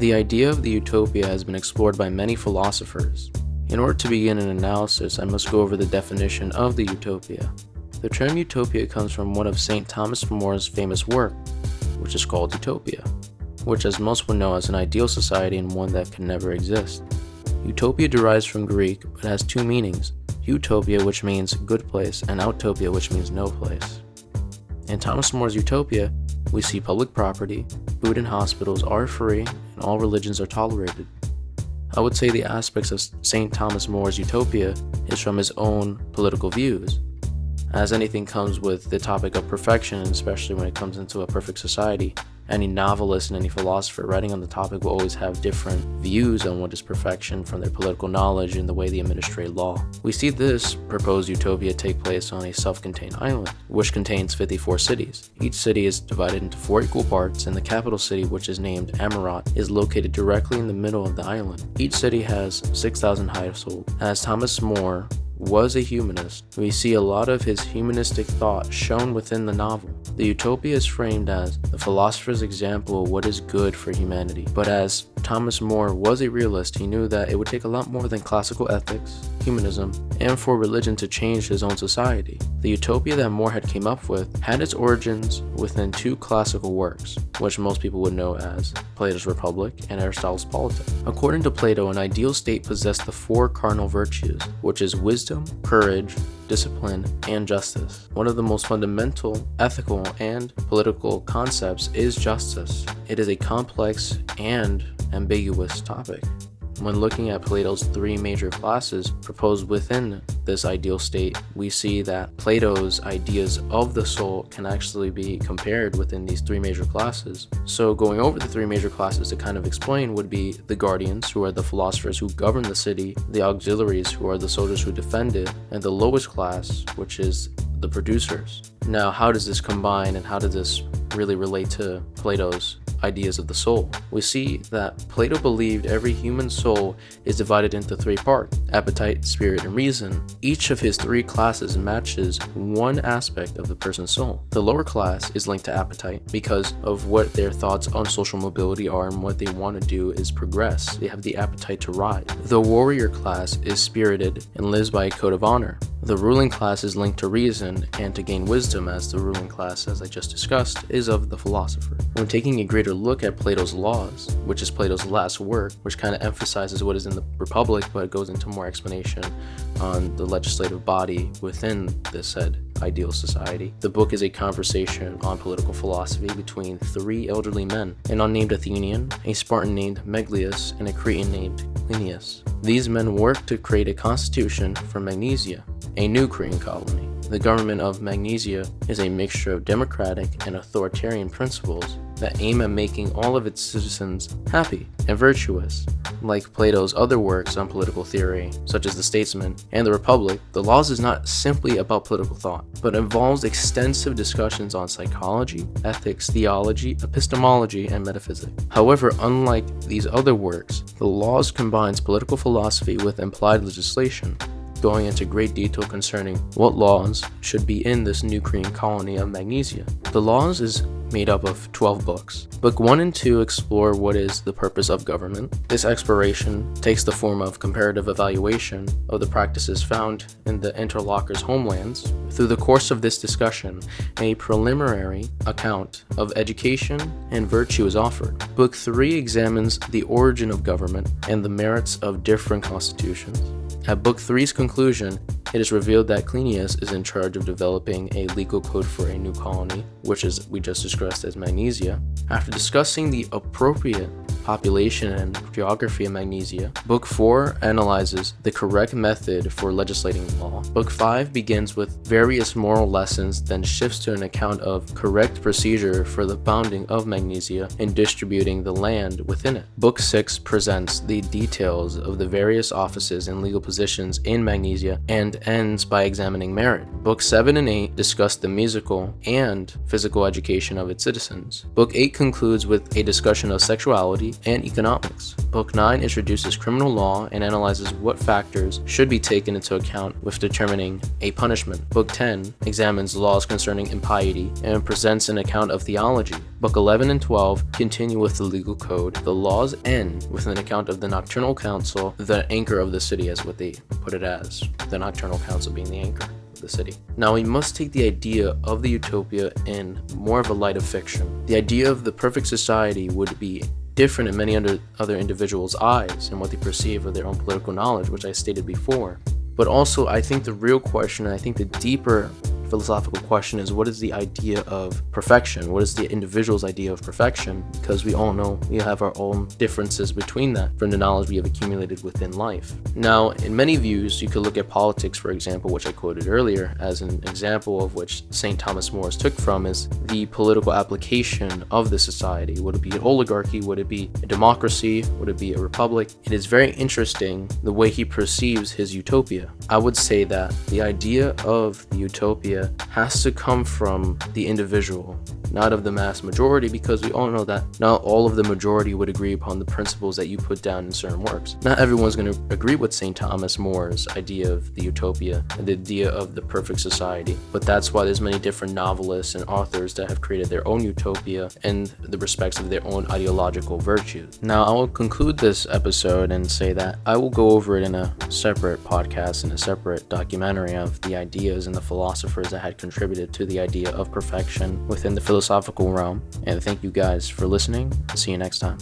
The idea of the utopia has been explored by many philosophers. In order to begin an analysis, I must go over the definition of the utopia. The term utopia comes from one of St. Thomas More's famous work, which is called Utopia, which as most would know is an ideal society and one that can never exist. Utopia derives from Greek but has two meanings utopia, which means good place, and utopia, which means no place. In Thomas More's Utopia, we see public property, food and hospitals are free, and all religions are tolerated. I would say the aspects of St. Thomas More's Utopia is from his own political views. As anything comes with the topic of perfection, especially when it comes into a perfect society, any novelist and any philosopher writing on the topic will always have different views on what is perfection from their political knowledge and the way they administrate law. We see this proposed utopia take place on a self contained island, which contains 54 cities. Each city is divided into four equal parts, and the capital city, which is named Amaurot, is located directly in the middle of the island. Each city has 6,000 households. As Thomas More was a humanist, we see a lot of his humanistic thought shown within the novel. The utopia is framed as the philosopher's example of what is good for humanity, but as Thomas More was a realist, he knew that it would take a lot more than classical ethics, humanism, and for religion to change his own society. The utopia that More had came up with had its origins within two classical works, which most people would know as Plato's Republic and Aristotle's Politics. According to Plato, an ideal state possessed the four cardinal virtues, which is wisdom, courage, discipline, and justice. One of the most fundamental ethical and political concepts is justice. It is a complex and ambiguous topic. When looking at Plato's three major classes proposed within this ideal state, we see that Plato's ideas of the soul can actually be compared within these three major classes. So, going over the three major classes to kind of explain would be the guardians, who are the philosophers who govern the city, the auxiliaries, who are the soldiers who defend it, and the lowest class, which is the producers. Now, how does this combine and how does this really relate to Plato's ideas of the soul. We see that Plato believed every human soul is divided into three parts appetite, spirit, and reason. Each of his three classes matches one aspect of the person's soul. The lower class is linked to appetite because of what their thoughts on social mobility are and what they want to do is progress. They have the appetite to rise. The warrior class is spirited and lives by a code of honor. The ruling class is linked to reason and to gain wisdom, as the ruling class, as I just discussed, is of the philosopher. When taking a greater look at Plato's Laws, which is Plato's last work, which kind of emphasizes what is in the Republic, but it goes into more explanation on the legislative body within this said ideal society. The book is a conversation on political philosophy between three elderly men an unnamed Athenian, a Spartan named Megillus, and a Cretan named Cleinias. These men worked to create a constitution for Magnesia, a new Cretan colony. The government of Magnesia is a mixture of democratic and authoritarian principles that aim at making all of its citizens happy and virtuous. Like Plato's other works on political theory, such as The Statesman and The Republic, The Laws is not simply about political thought, but involves extensive discussions on psychology, ethics, theology, epistemology, and metaphysics. However, unlike these other works, The Laws combines political philosophy with implied legislation, going into great detail concerning what laws should be in this new Cretan colony of Magnesia. The laws is made up of 12 books. Book 1 and 2 explore what is the purpose of government. This exploration takes the form of comparative evaluation of the practices found in the interlocutors' homelands. Through the course of this discussion, a preliminary account of education and virtue is offered. Book 3 examines the origin of government and the merits of different constitutions. At Book 3's conclusion, it is revealed that Cleinias is in charge of developing a legal code for a new colony, which is we just discussed as Magnesia. After discussing the appropriate population and geography of Magnesia. Book 4 analyzes the correct method for legislating law. Book 5 begins with various moral lessons, then shifts to an account of correct procedure for the founding of Magnesia and distributing the land within it. Book 6 presents the details of the various offices and legal positions in Magnesia and ends by examining merit. Book 7 and 8 discuss the musical and physical education of its citizens. Book 8 concludes with a discussion of sexuality, and economics. Book 9 introduces criminal law and analyzes what factors should be taken into account with determining a punishment. Book 10 examines laws concerning impiety and presents an account of theology. Book 11 and 12 continue with the legal code. The laws end with an account of the nocturnal council, the anchor of the city, as what they put it as, the nocturnal council being the anchor of the city. Now, we must take the idea of the utopia in more of a light of fiction. The idea of the perfect society would be different in many other individuals' eyes and what they perceive of their own political knowledge, which I stated before. But also, I think the real question, and I think the deeper philosophical question is what is the idea of perfection? What is the individual's idea of perfection? Because we all know we have our own differences between that from the knowledge we have accumulated within life. Now, in many views, you could look at politics, for example, which I quoted earlier, as an example of which St. Thomas More took from is the political application of the society. Would it be an oligarchy? Would it be a democracy? Would it be a republic? It is very interesting the way he perceives his utopia. I would say that the idea of the utopia has to come from the individual not of the mass majority, because we all know that not all of the majority would agree upon the principles that you put down in certain works. Not everyone's going to agree with St. Thomas More's idea of the utopia and the idea of the perfect society, but that's why there's many different novelists and authors that have created their own utopia in the respects of their own ideological virtues. Now, I will conclude this episode and say that I will go over it in a separate podcast and a separate documentary of the ideas and the philosophers that had contributed to the idea of perfection within the philosophical realm. And thank you guys for listening. See you next time.